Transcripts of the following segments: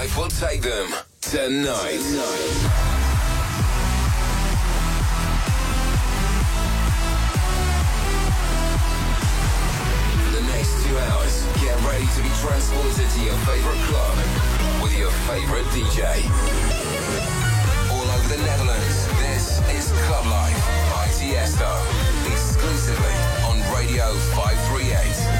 life will take them tonight. The next two hours, get ready to be transported to your favorite club with your favorite DJ. All over the Netherlands, this is Club Life by Tiesto, exclusively on Radio 538.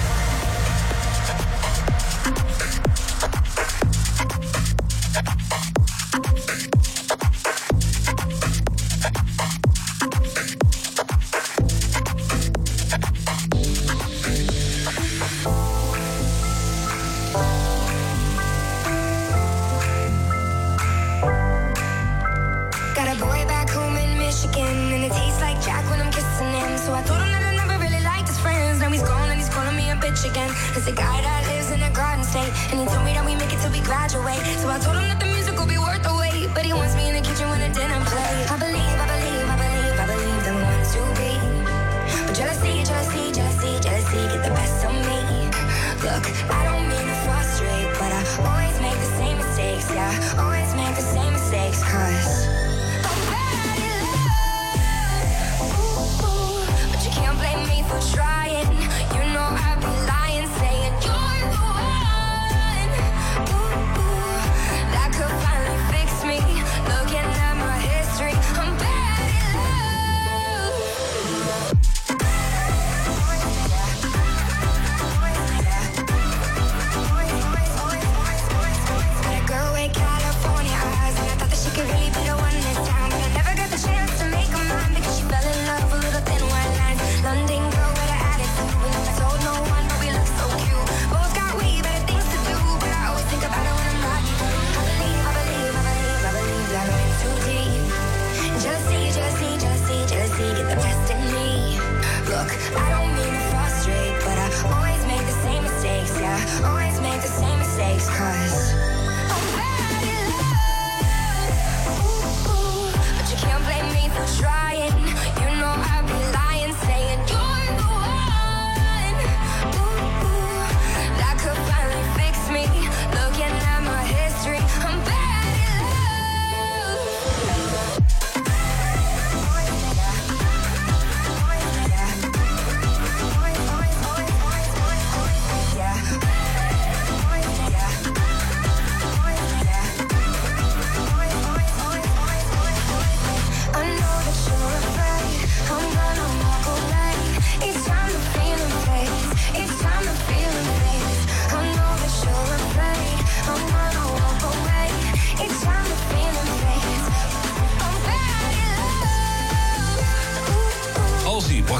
It's a guy that lives in a garden state, and he told me that we make it till we graduate. So I told him that the music will be worth the wait, but he wants me in the kitchen when the dinner play. I believe, I believe, I believe, I believe we want to be. But jealousy, jealousy, jealousy, jealousy get the best of me. Look, I don't mean to frustrate, but I always make the same mistakes. Yeah,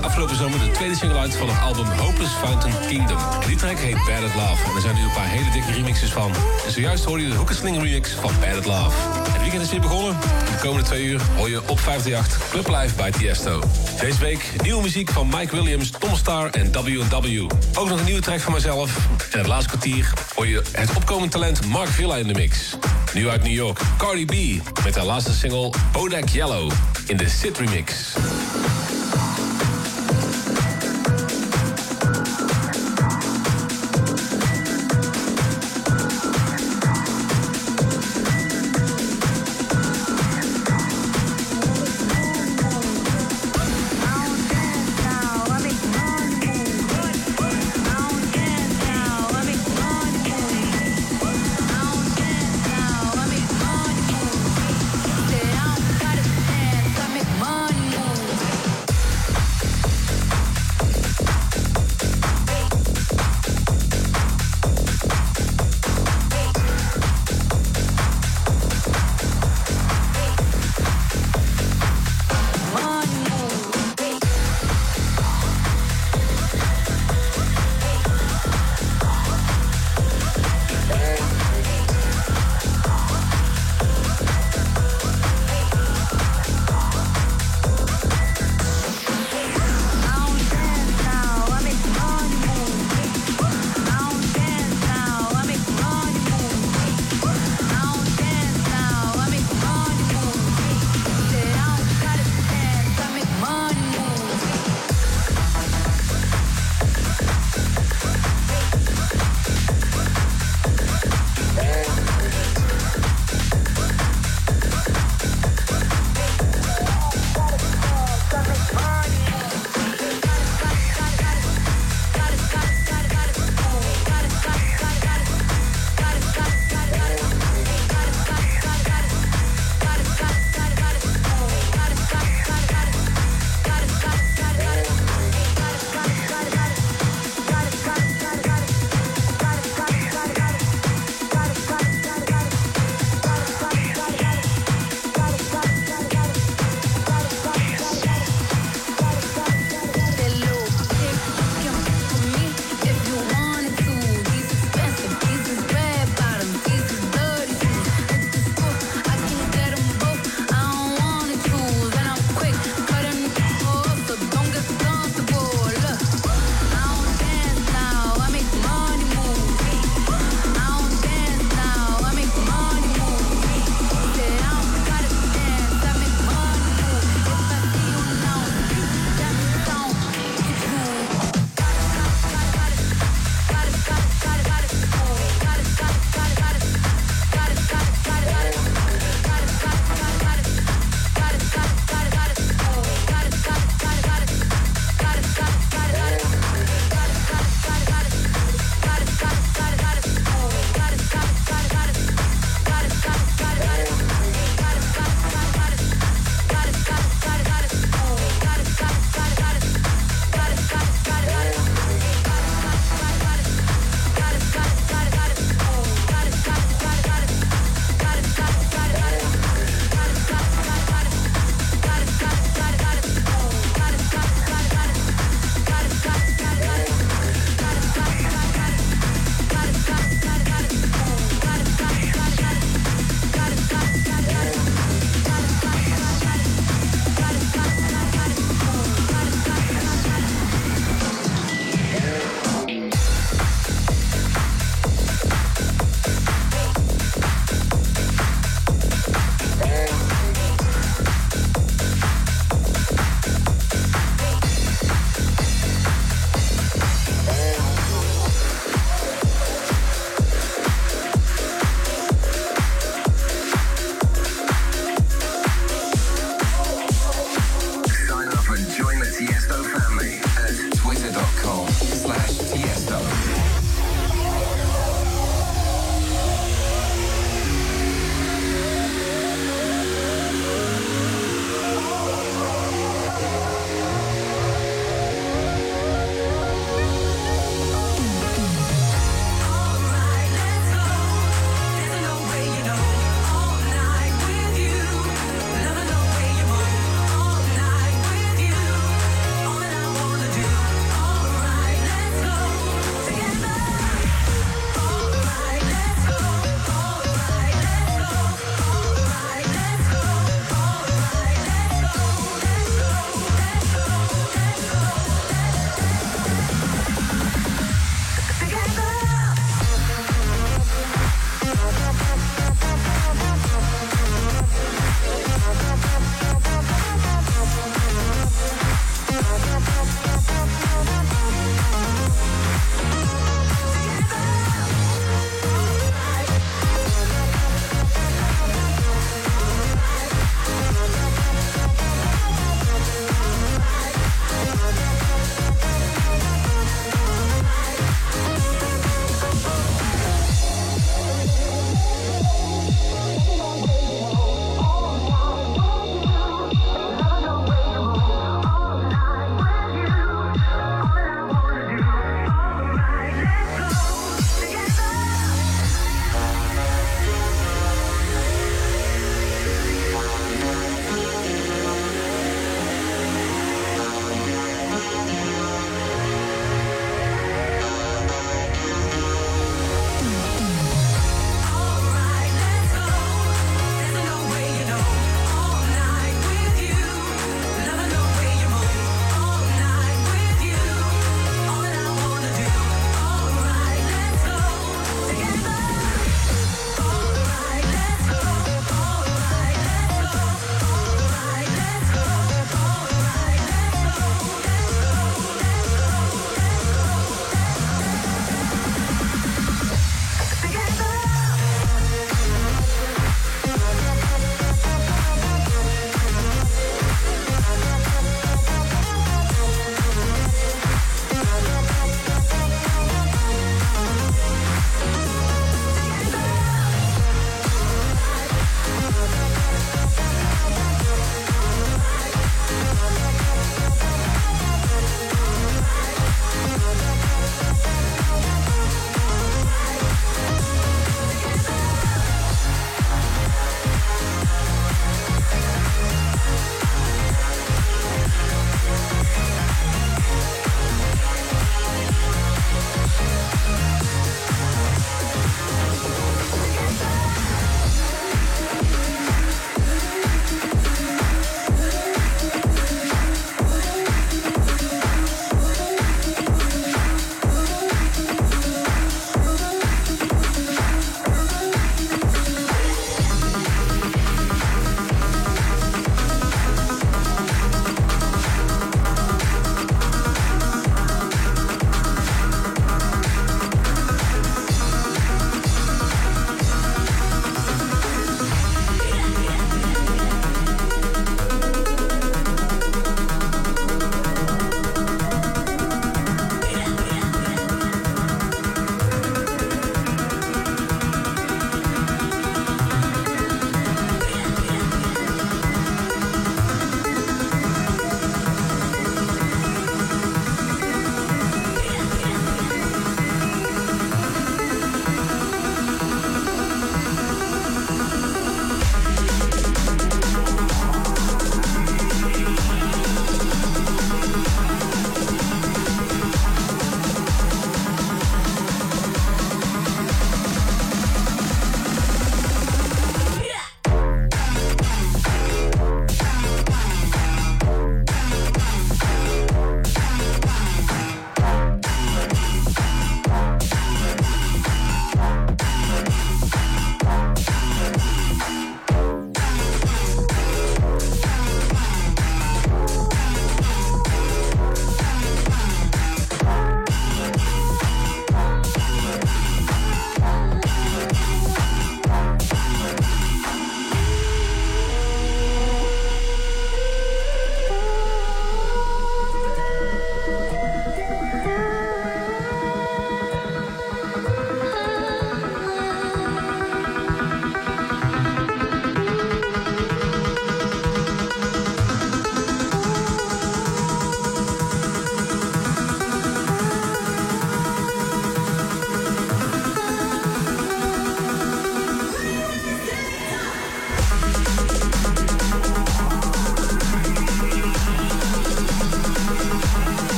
afgelopen zomer de tweede single uit van het album Hopeless Fountain Kingdom. En die track heet Bad at Love. En er zijn nu een paar hele dikke remixes van. En zojuist hoorde je de Hoekensling remix van Bad at Love. Het weekend is weer begonnen. De komende twee uur hoor je op 538 Club Live bij Tiesto. Deze week nieuwe muziek van Mike Williams, Tom Star en W&W. Ook nog een nieuwe track van mezelf. En het laatste kwartier hoor je het opkomend talent Mark Villa in de mix. Nu uit New York, Cardi B met haar laatste single Bodak Yellow in de Sit remix.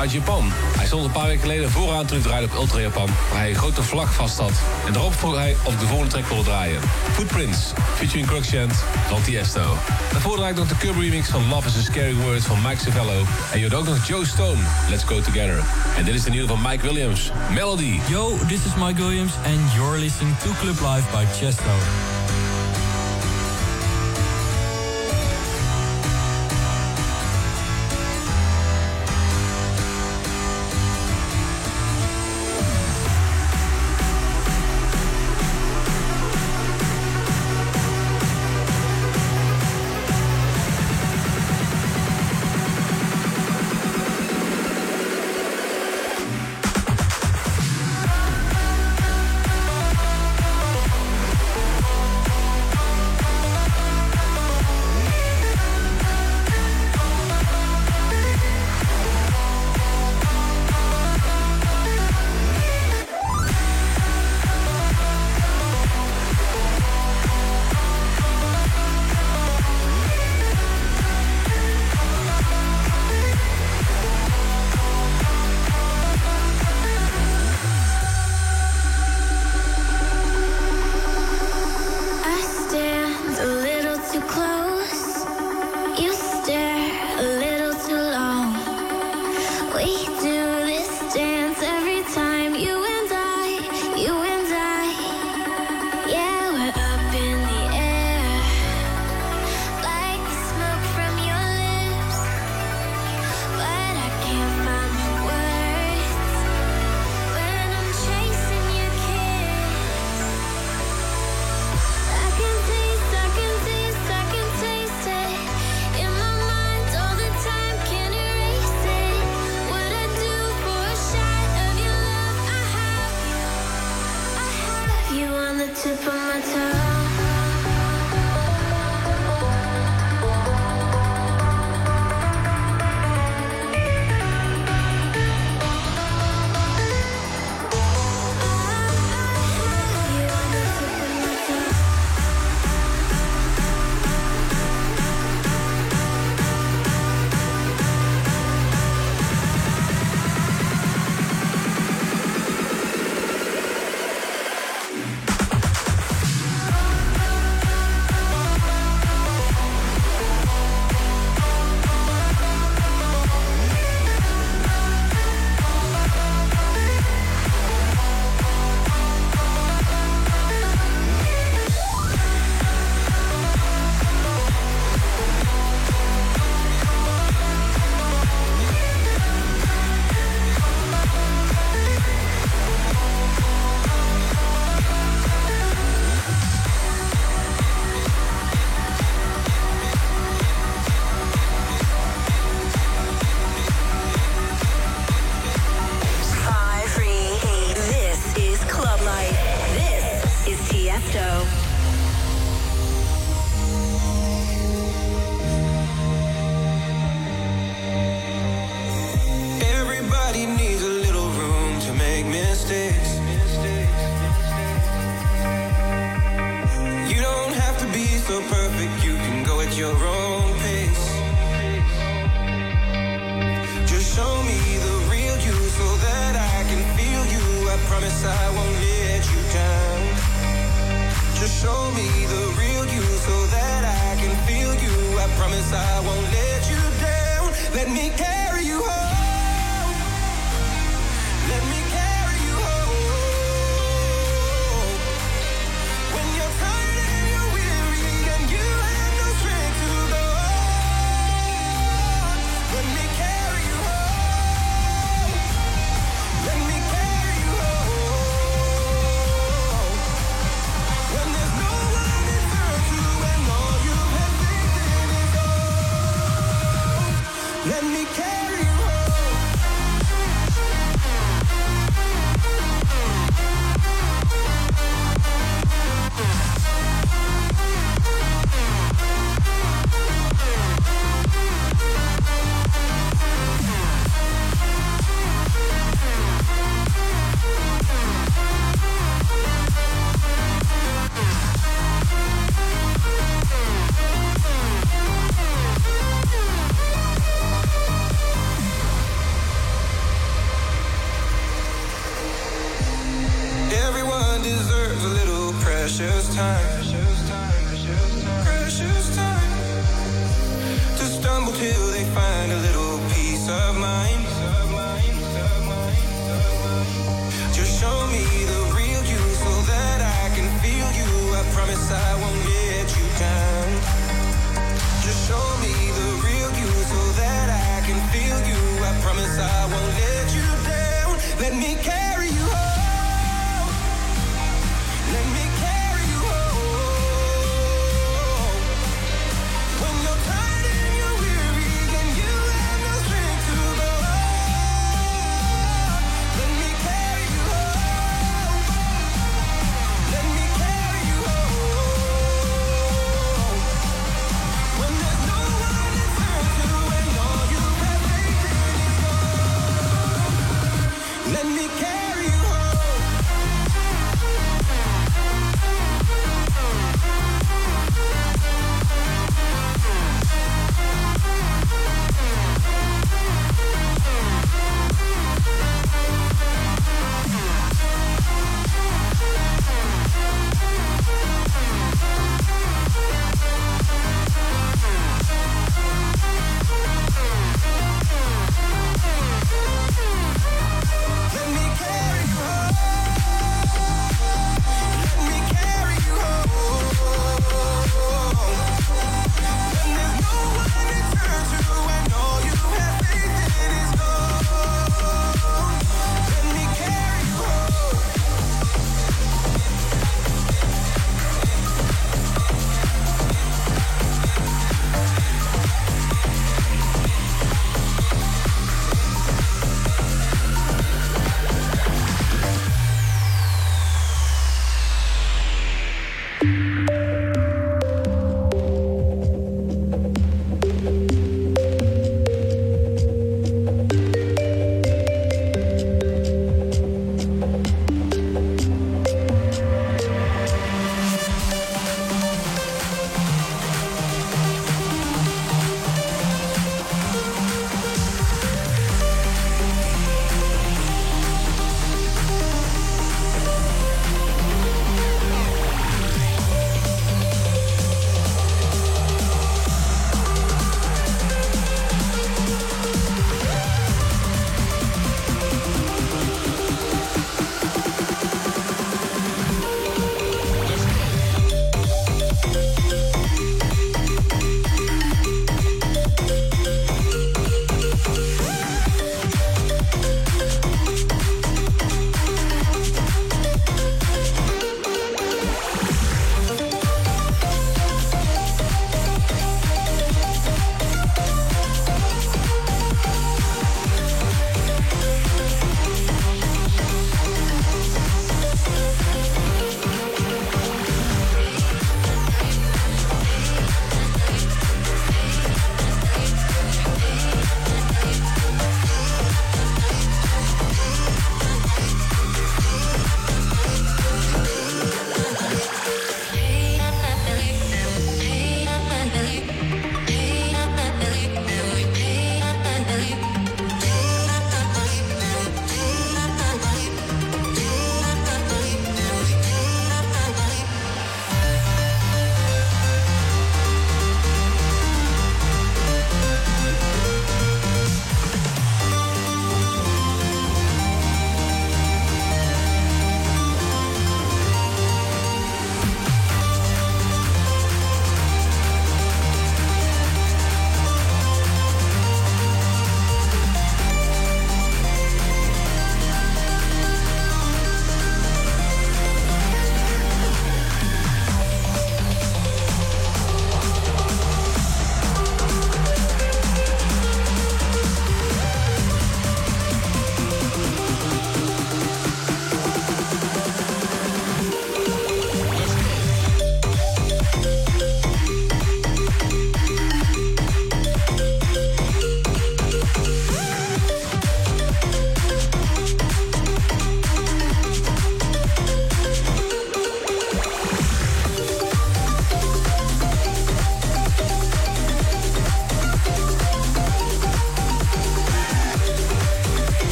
Uit Japan. Hij stond een paar weken geleden vooraan toen ik draaide op Ultra Japan... waar hij een grote vlag vast had. En daarop vroeg hij of de volgende track wilde draaien. Footprints, featuring Cruxient van Tiesto. Daarvoor draai ik nog de Kirby remix van Love is a Scary Word van Mike Savello. En je hoort ook nog Joe Stone, Let's Go Together. En dit is de nieuwe van Mike Williams, Melody. Yo, this is Mike Williams and you're listening to Club Live by Chesto.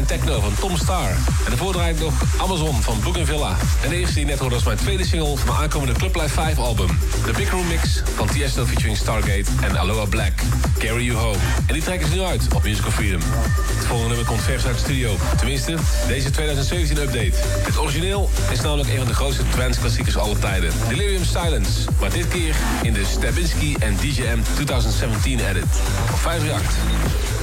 Sunshine Techno van Tom Star. En daarvoor draait nog Amazon van Villa. En de eerste die net hoorde was mijn tweede single van mijn aankomende Club Life 5 album. De Big Room Mix van Tiesto featuring Stargate en Aloha Black. Carry You Home. En die trekken ze nu uit op Musical Freedom. Het volgende nummer komt vers uit de studio. Tenminste, deze 2017 update. Het origineel is namelijk een van de grootste trance klassiekers aller tijden. Delirium Silence. Maar dit keer in de Stabinski en DJM 2017 edit. Op 538.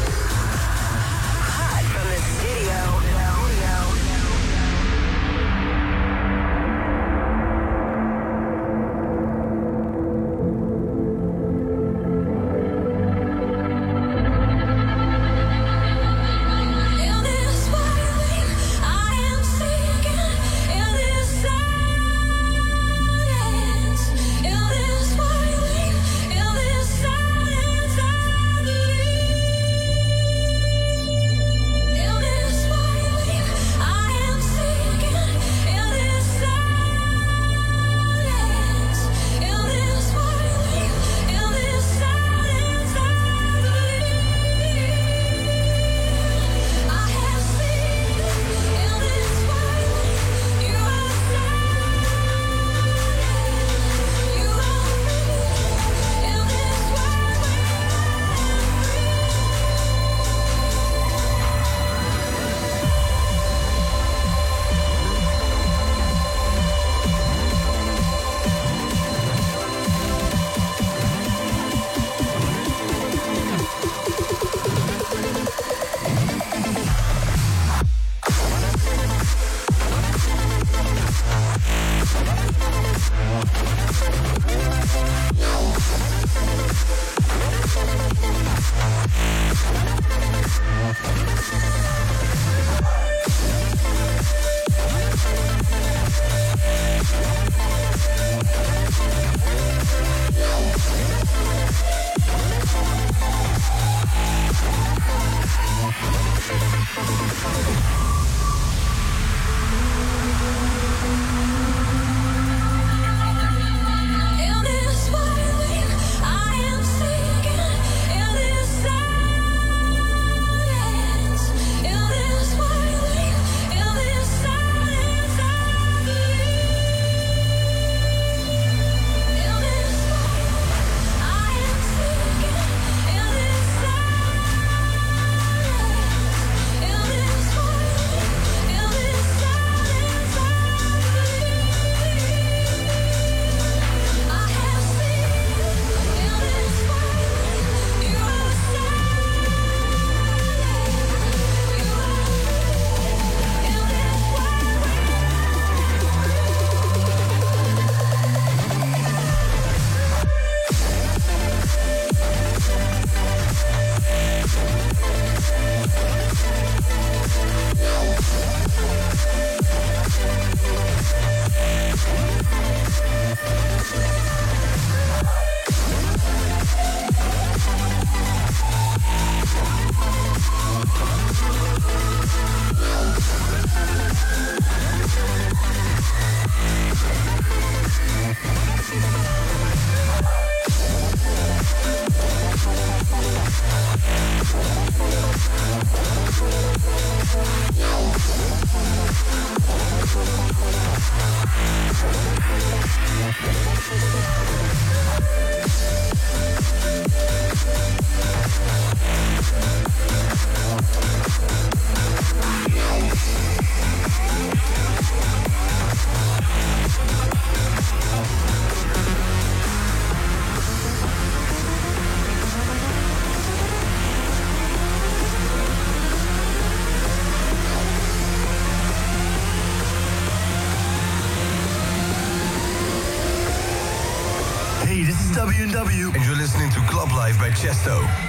Chesto.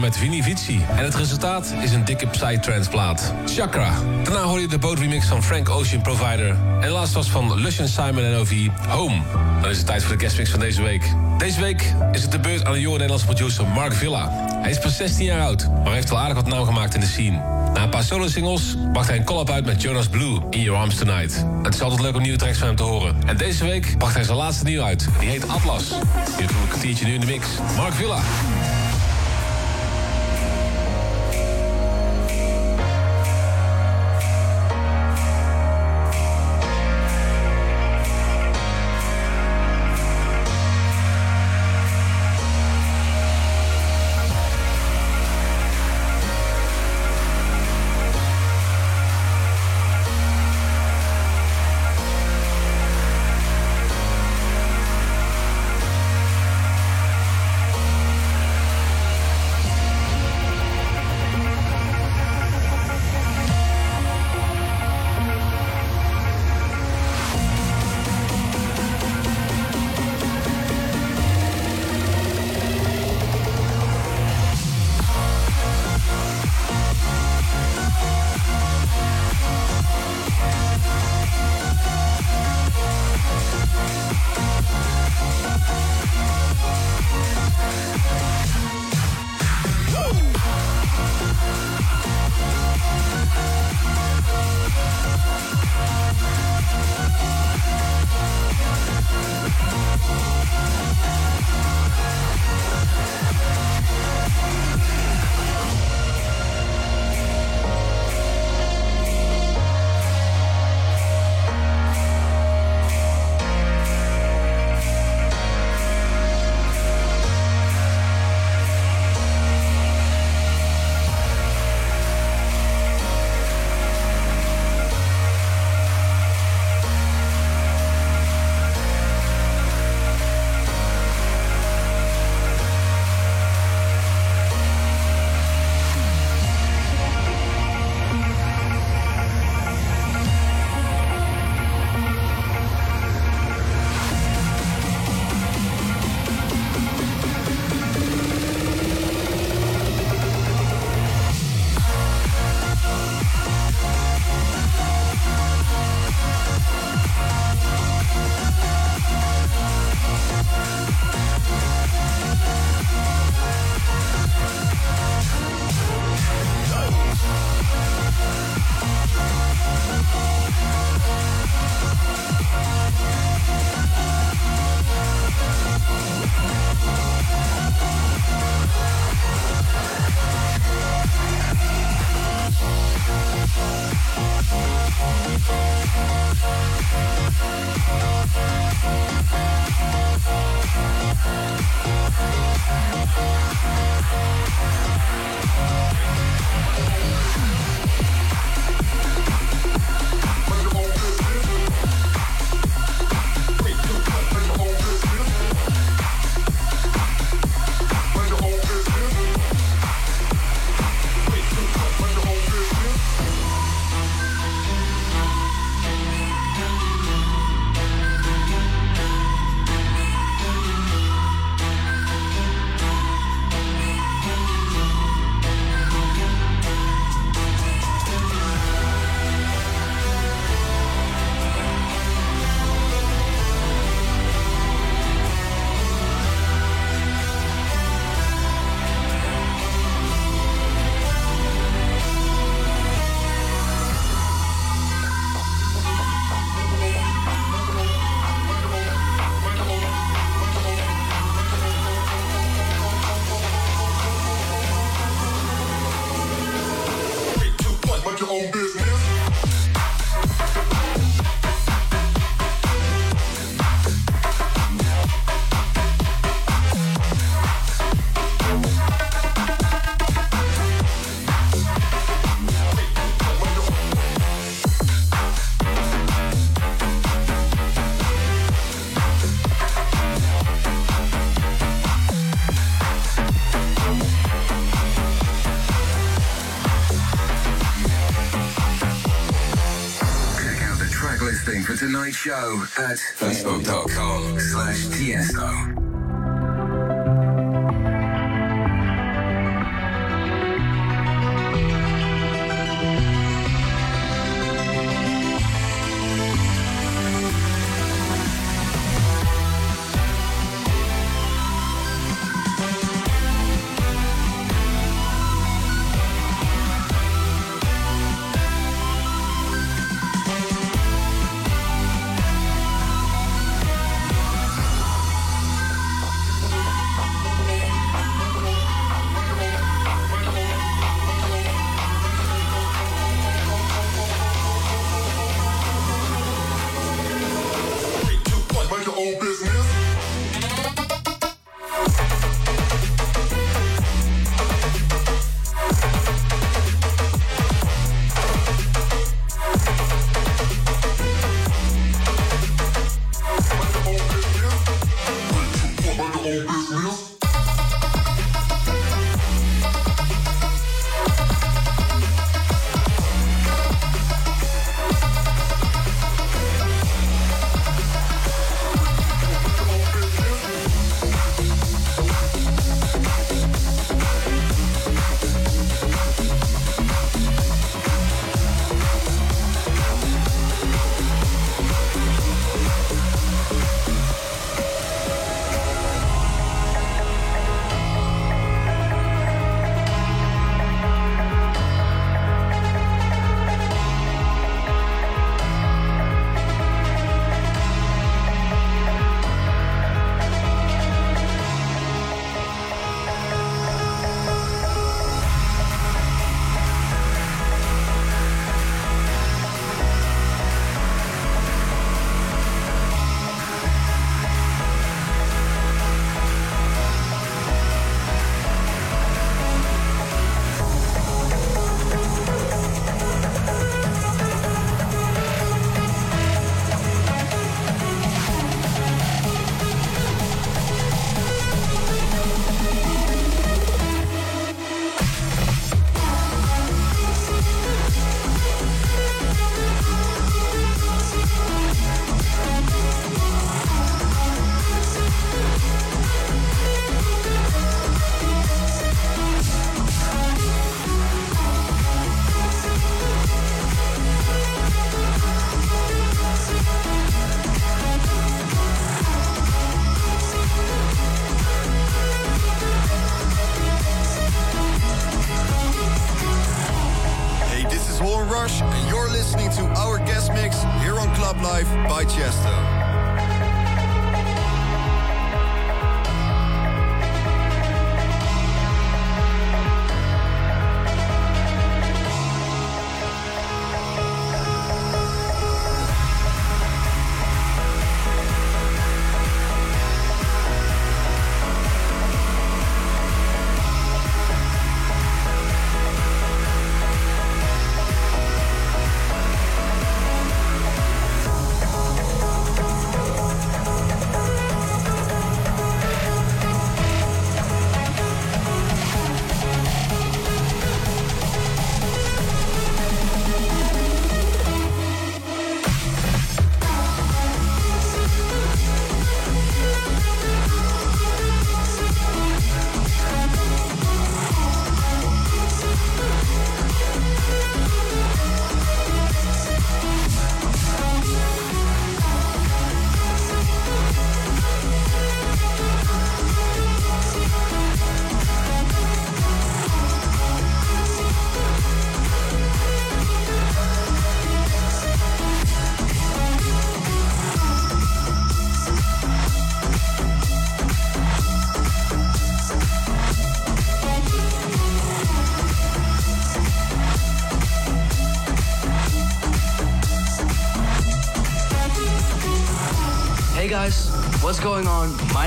met Vinny Vici. En het resultaat is een dikke Psytrance plaat. Chakra. Daarna hoor je de bootremix van Frank Ocean Provider. En laatst was van Lush Simon en OV Home. Dan is het tijd voor de guestmix van deze week. Deze week is het de beurt aan de jonge Nederlandse producer Mark Villa. Hij is pas 16 jaar oud, maar heeft al aardig wat naam gemaakt in de scene. Na een paar solo-singles bracht hij een collab uit met Jonas Blue, In Your Arms Tonight. Het is altijd leuk om nieuwe tracks van hem te horen. En deze week bracht hij zijn laatste nieuw uit. Die heet Atlas. Hier komt een kwartiertje nu in de mix. Mark Villa. Show at facebook.com slash Tiesto.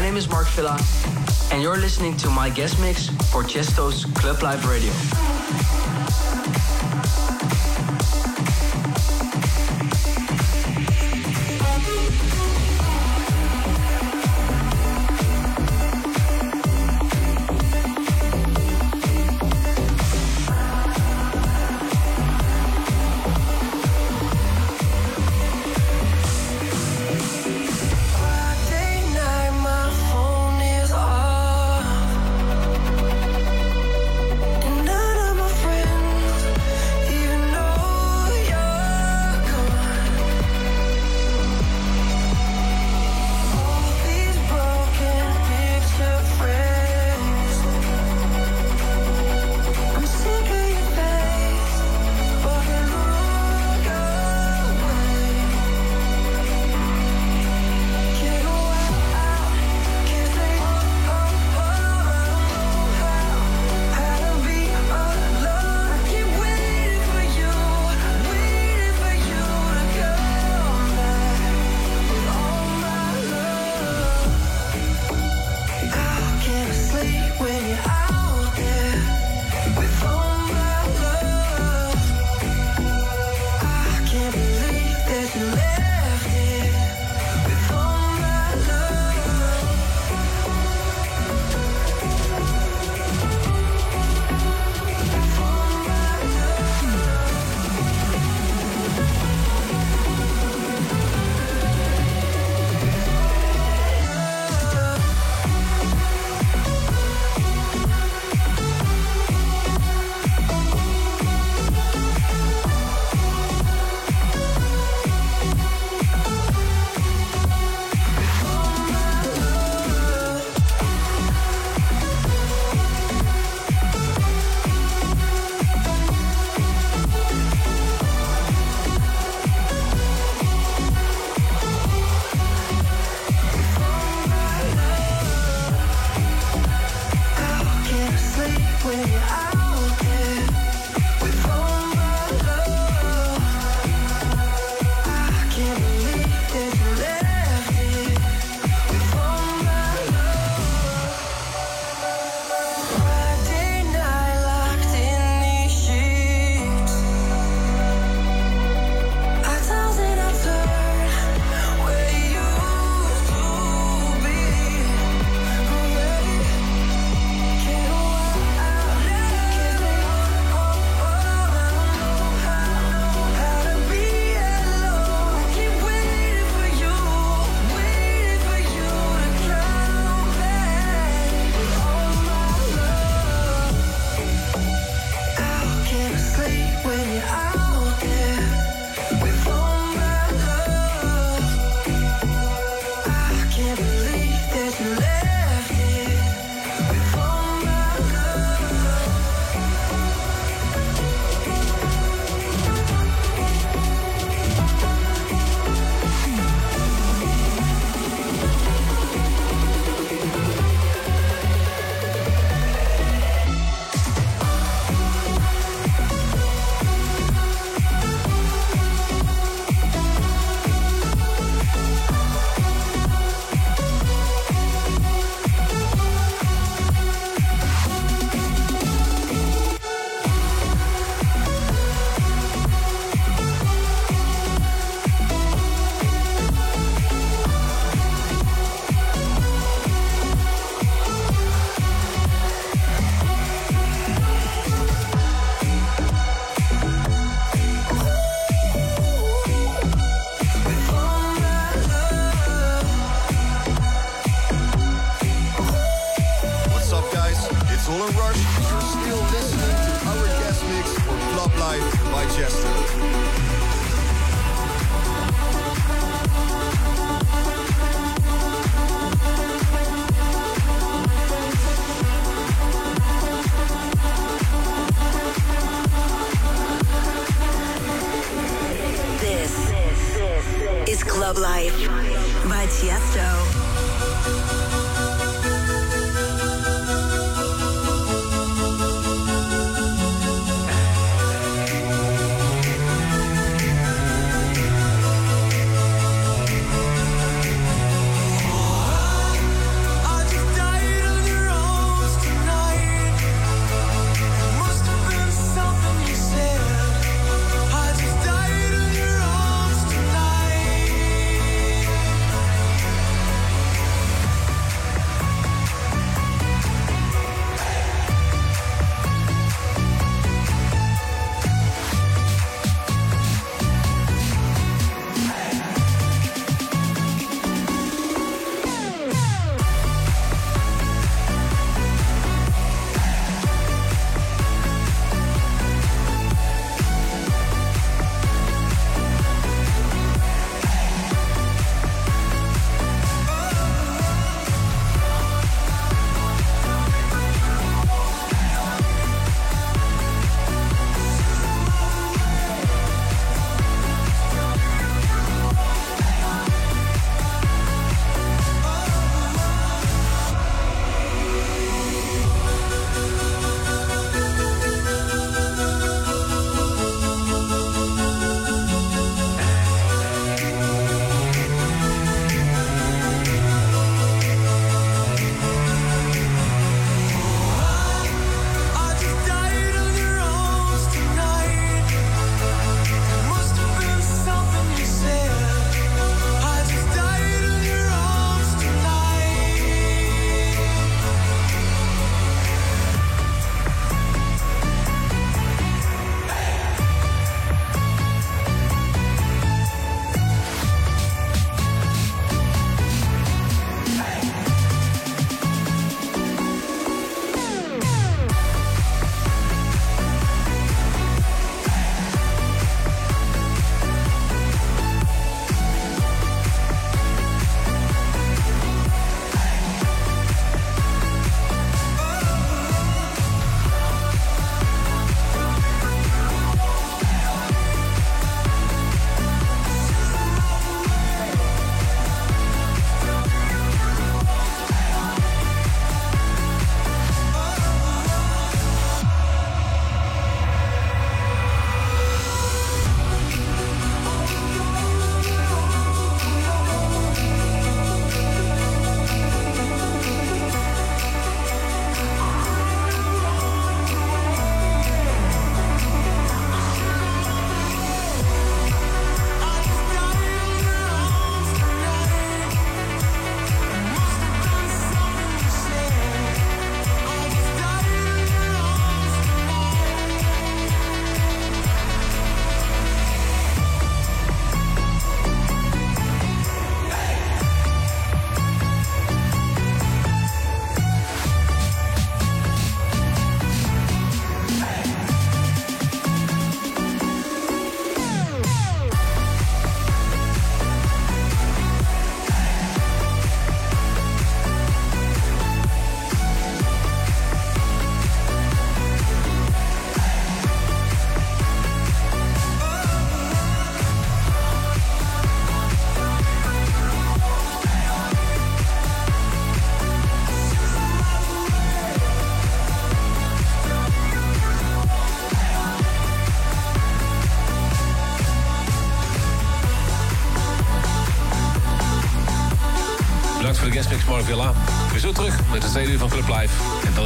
Name is Mark Villa, and you're listening to my guest mix for Chesto's Club Live Radio.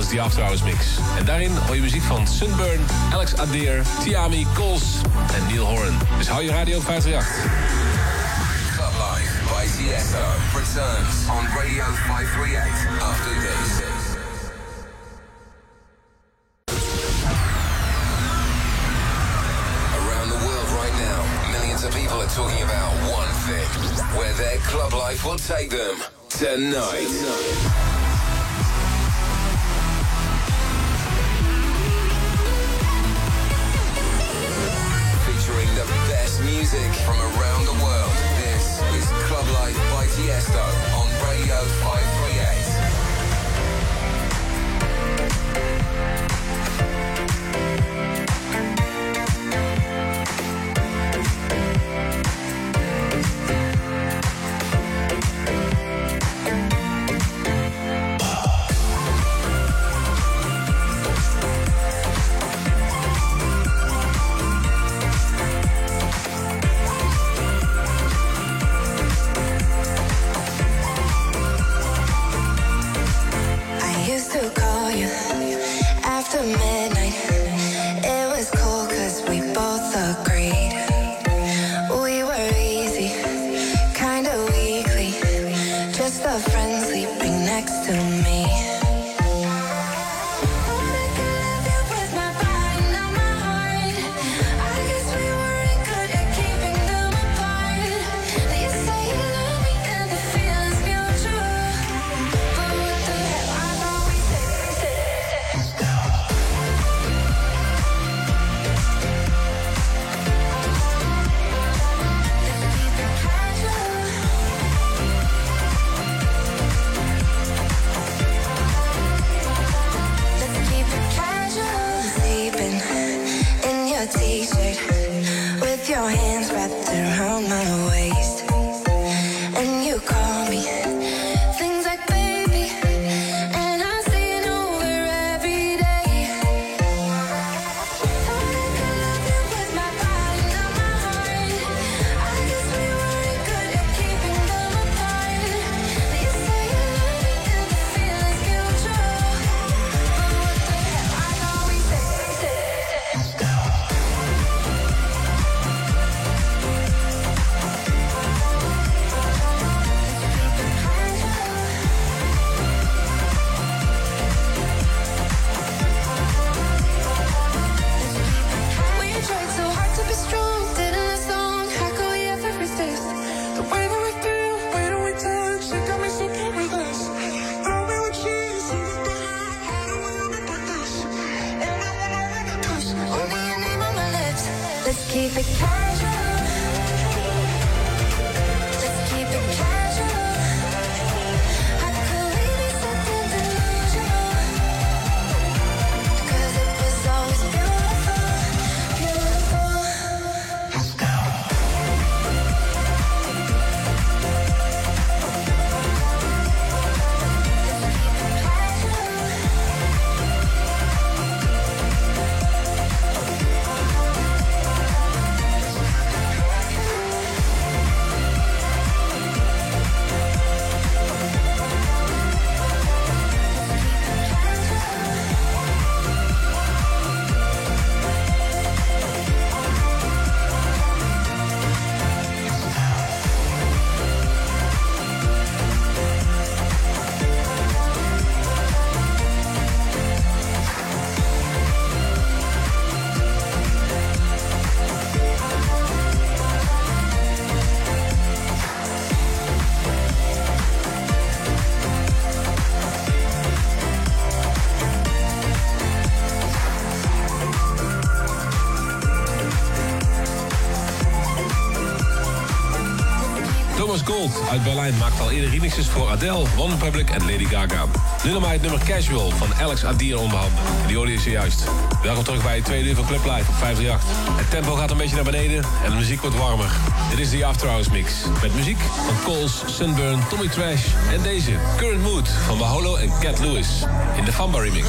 is die After Hours Mix. En daarin hoor je muziek van Sunburn, Alex Adeer, Tiami, Kools en Neil Horn. Dus hou je radio 538. Clubline by CSO returns on Radio 538. Tiesto on Radio 5. Uit Berlijn maakt al eerder remixes voor Adele, One Public en Lady Gaga. Nu dan maar het nummer Casual van Alex Adir onderhanden. Die hoorde je zojuist. Welkom terug bij het tweede uur van Club Live op 538. Het tempo gaat een beetje naar beneden en de muziek wordt warmer. Dit is de After Hours Mix. Met muziek van Coles, Sunburn, Tommy Trash en deze Current Mood van Maholo en Cat Lewis. In de Famba Remix.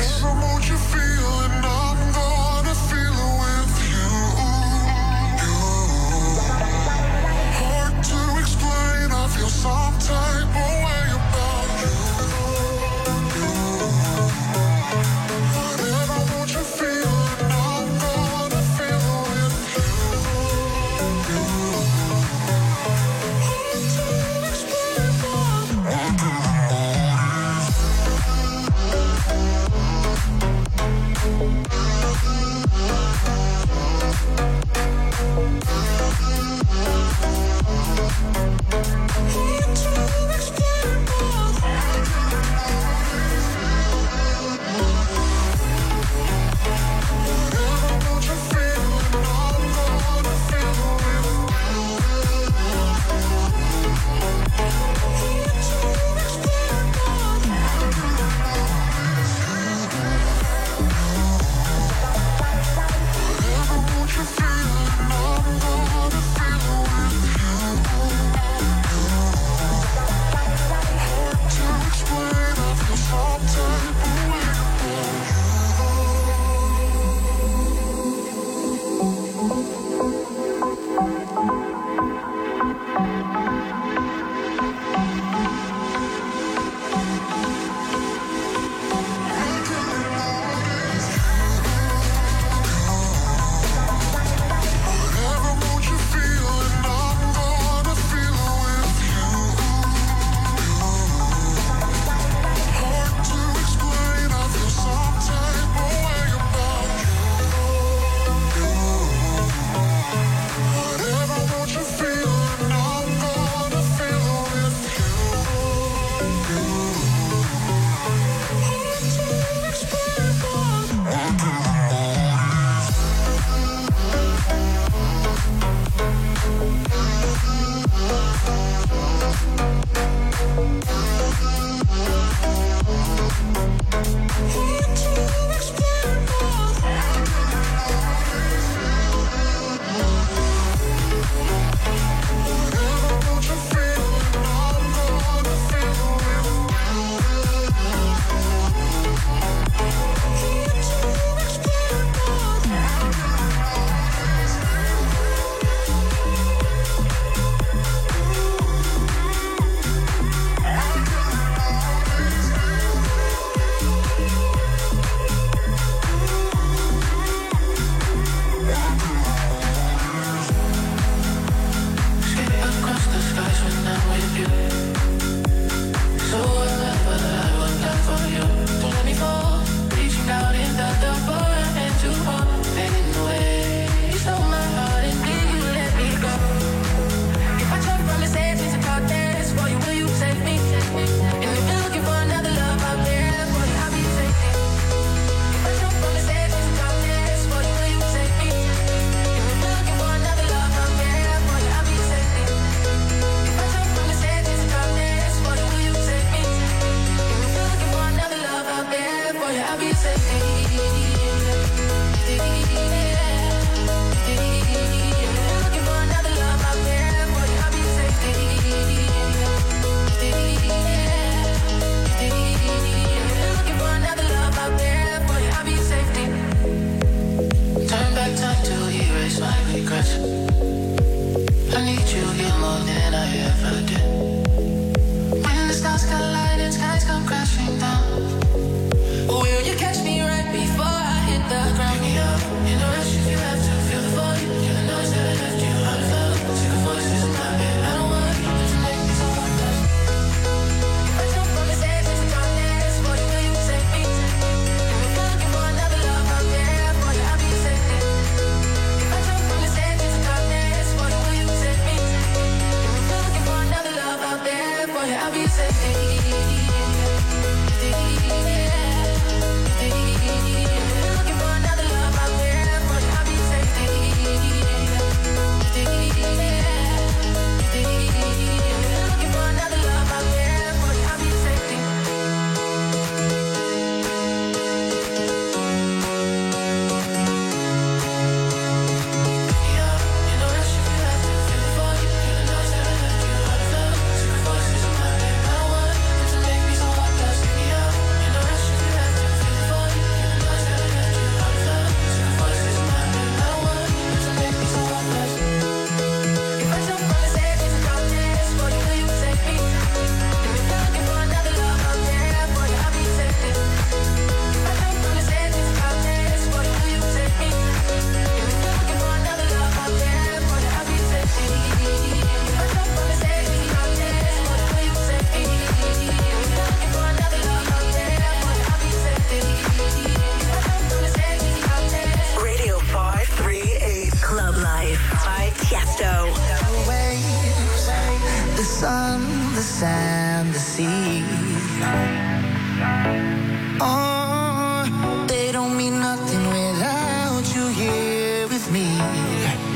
Me.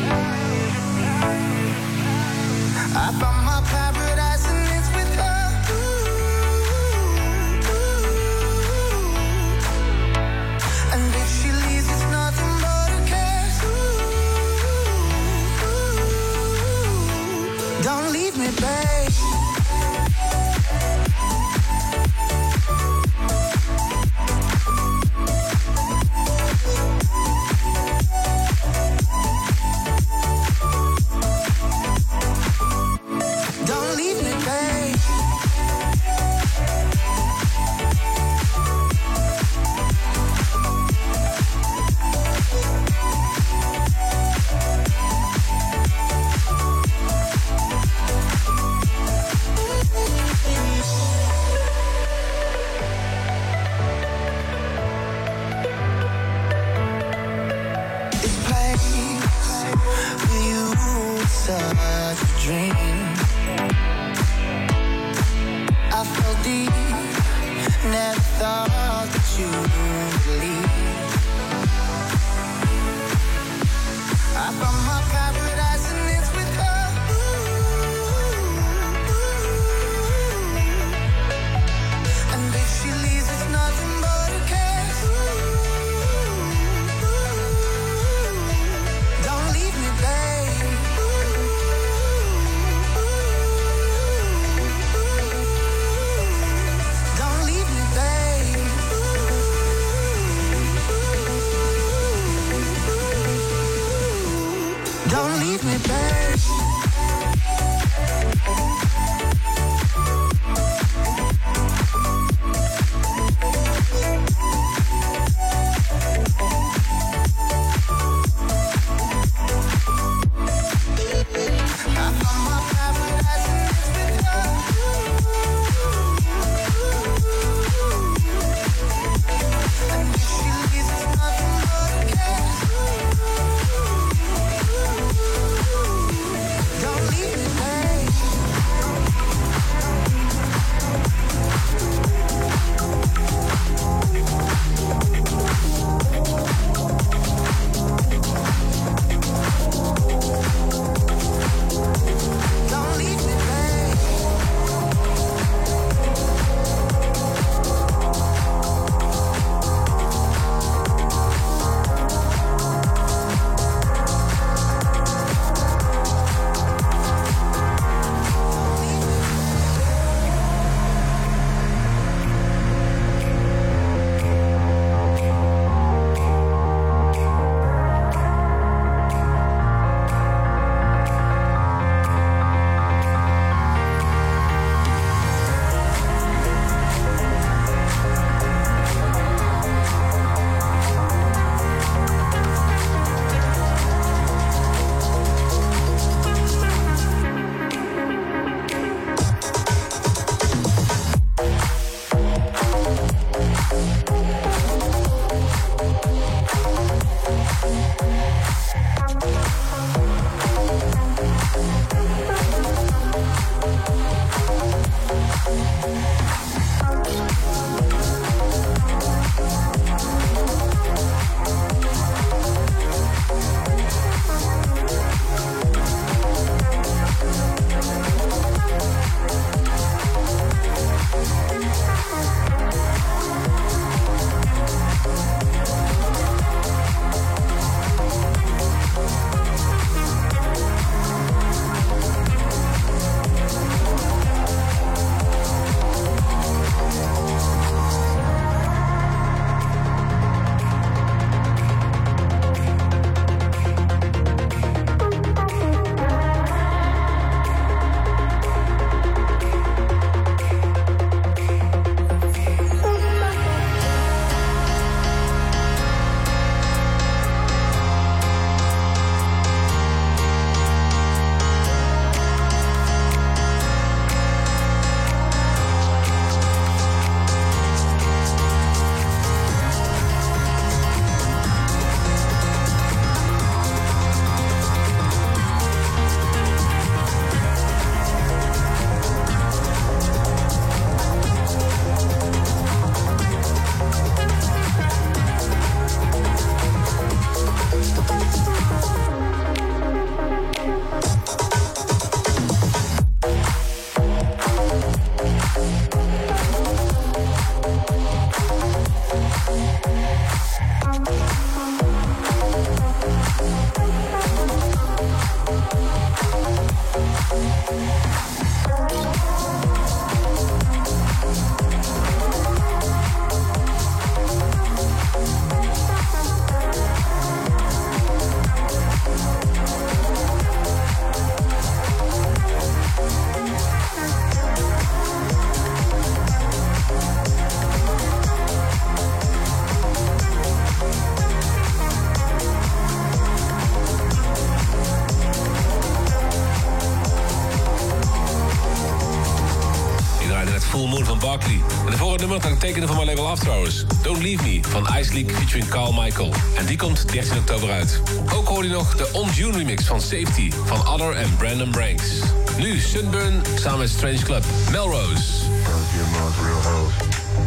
Ice League featuring Carl Michael. En die komt 13 oktober uit. Ook hoor je nog de On June remix van Safety van Other en Brandon Branks. Nu Sunburn samen met Strange Club. Melrose. No GMO's real hoes.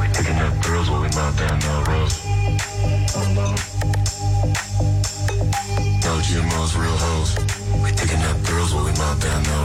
We up girls while we down Melrose.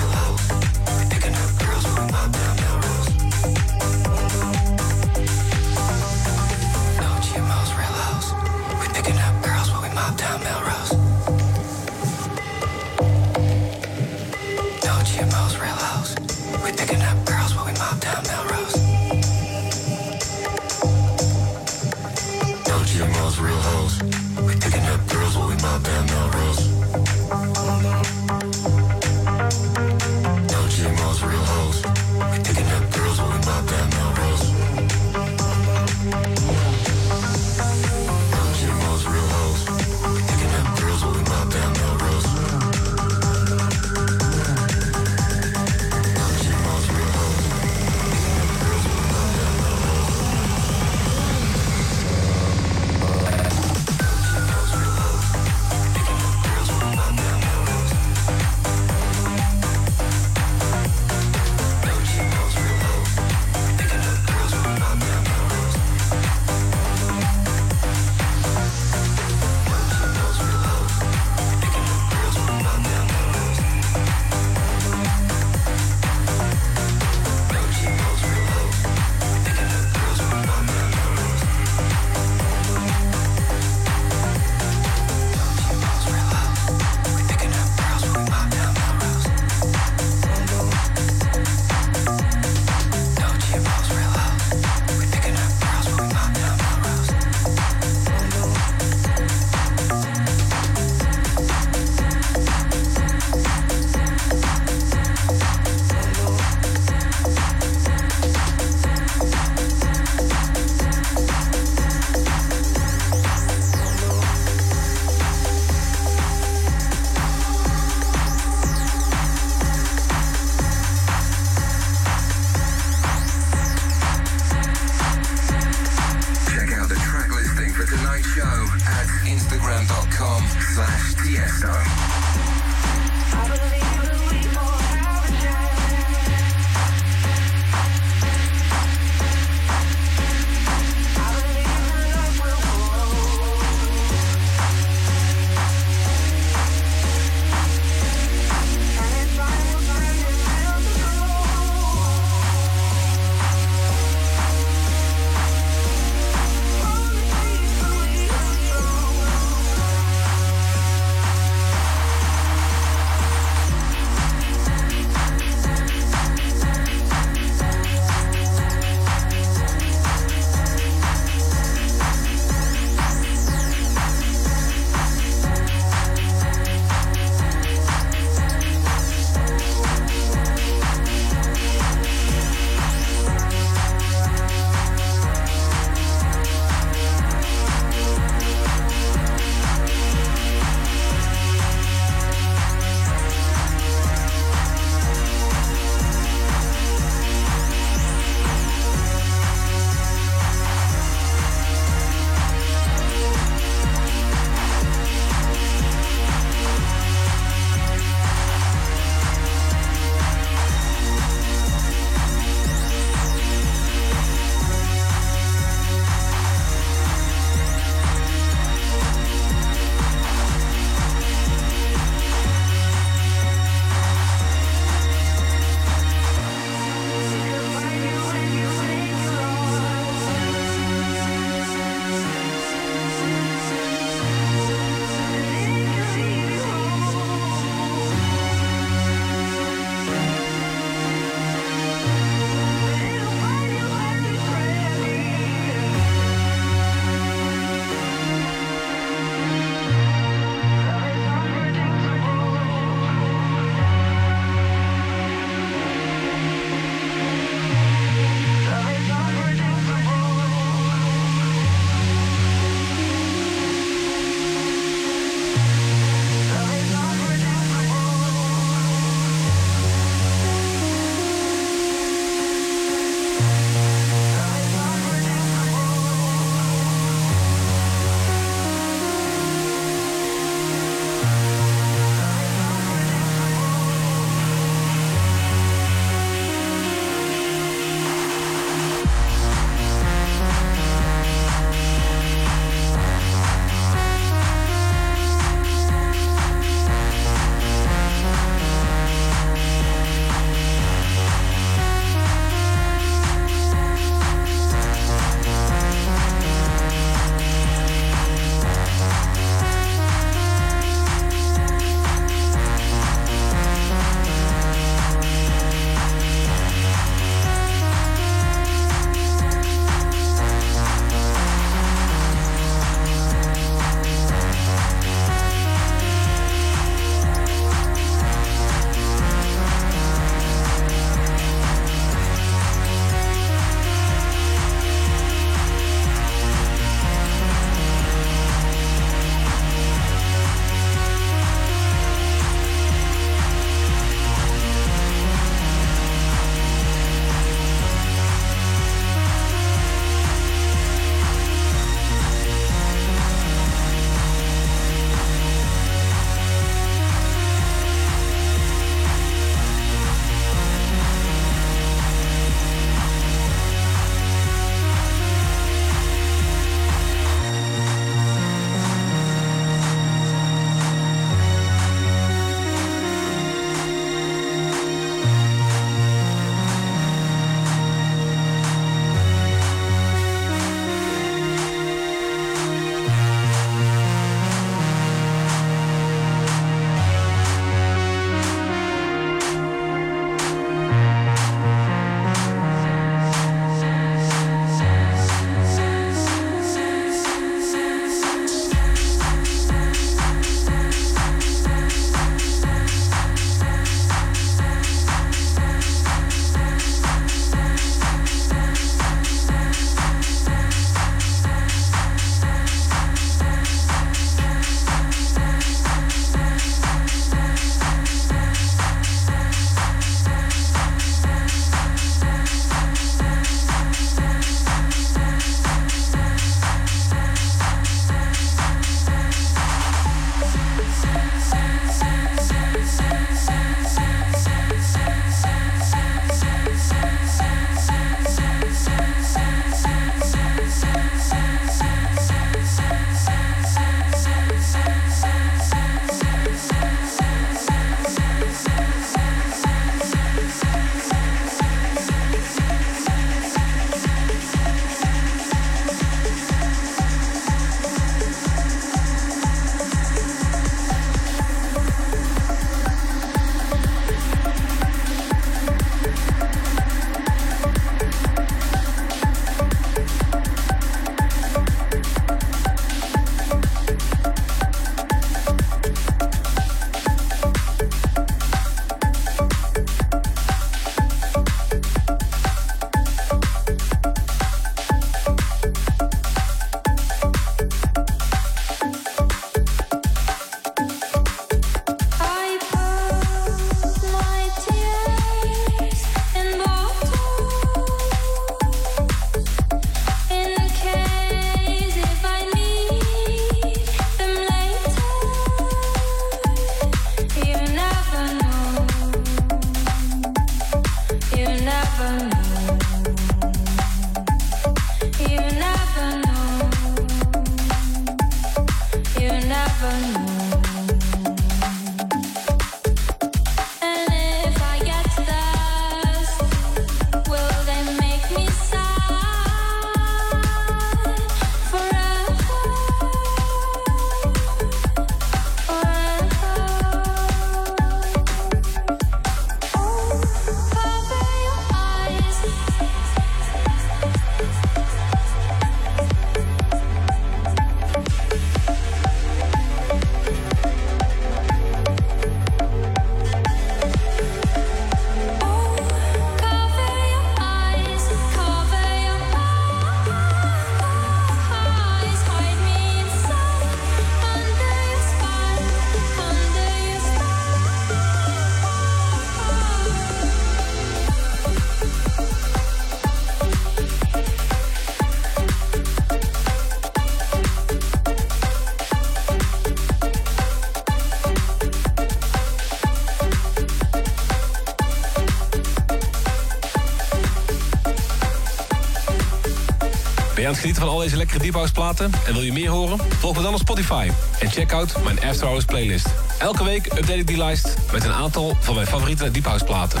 Deze lekkere Deep House platen? En wil je meer horen? Volg me dan op Spotify. En check out mijn After Hours playlist. Elke week update ik die lijst met een aantal van mijn favoriete Deep House platen.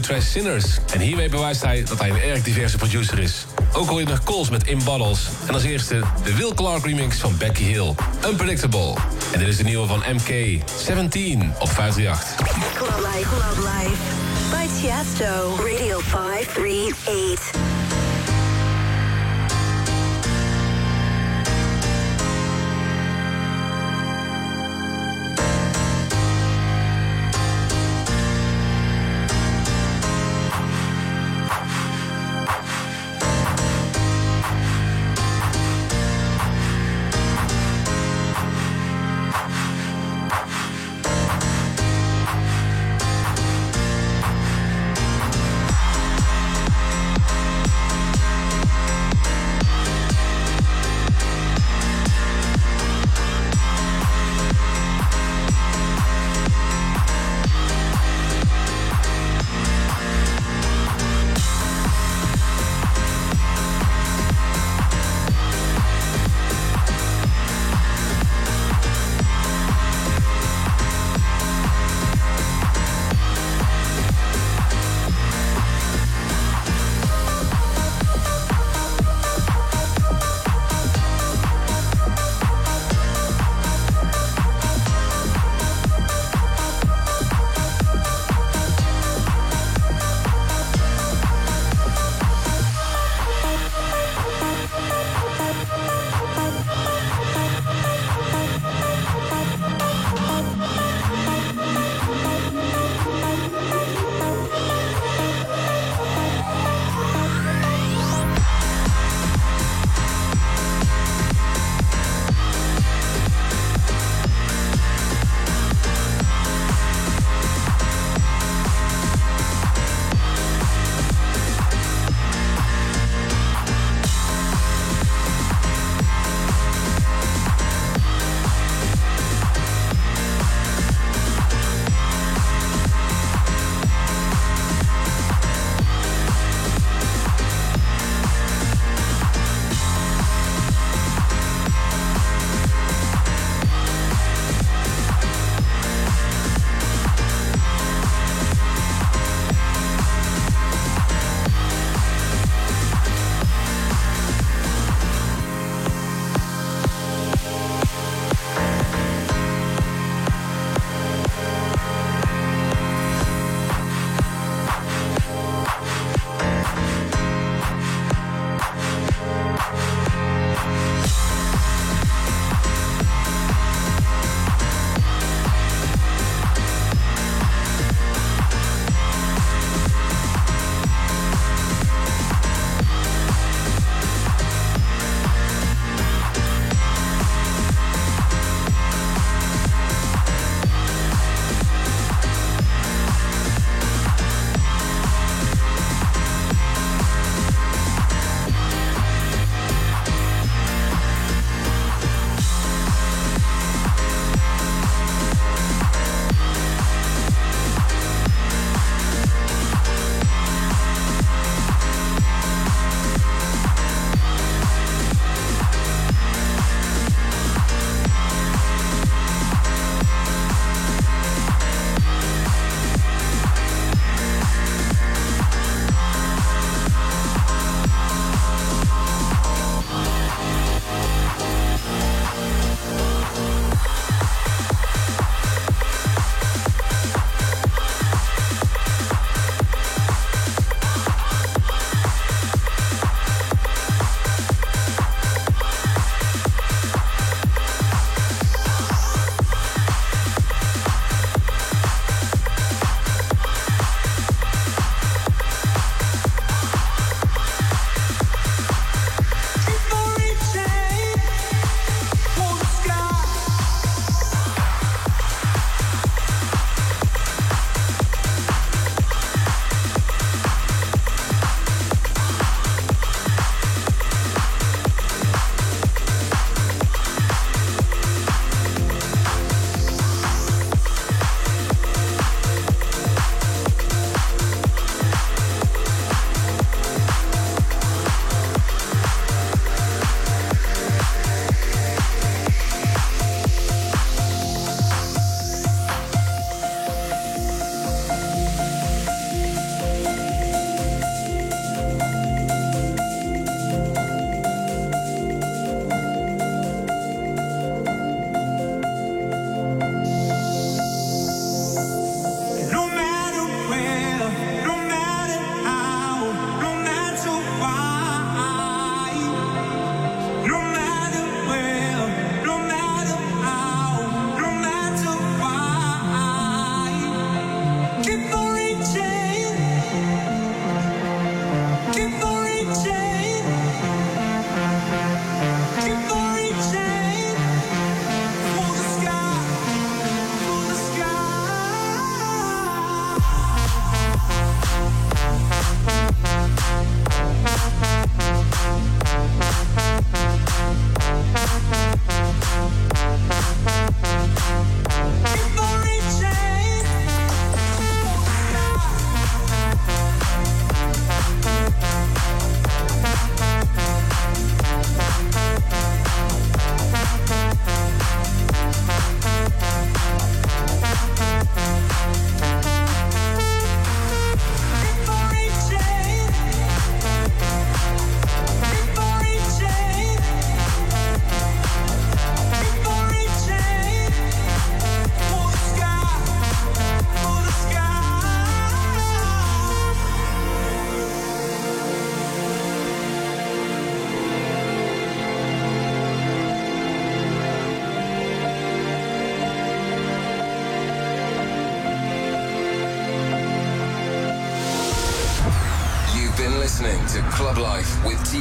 Trash Sinners. En hiermee bewijst hij dat hij een erg diverse producer is. Ook hoor je nog calls met In Bottles. En als eerste de Will Clark remix van Becky Hill. Unpredictable. En dit is de nieuwe van MK. 17 op 538. Club Life, Club Life. By Tiesto. Radio 538.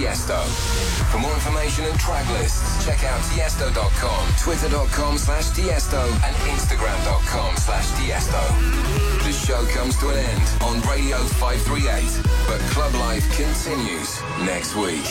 Tiesto. For more information and track lists, check out tiesto.com, twitter.com slash tiesto, and instagram.com slash tiesto. The show comes to an end on Radio 538, but Club Life continues next week.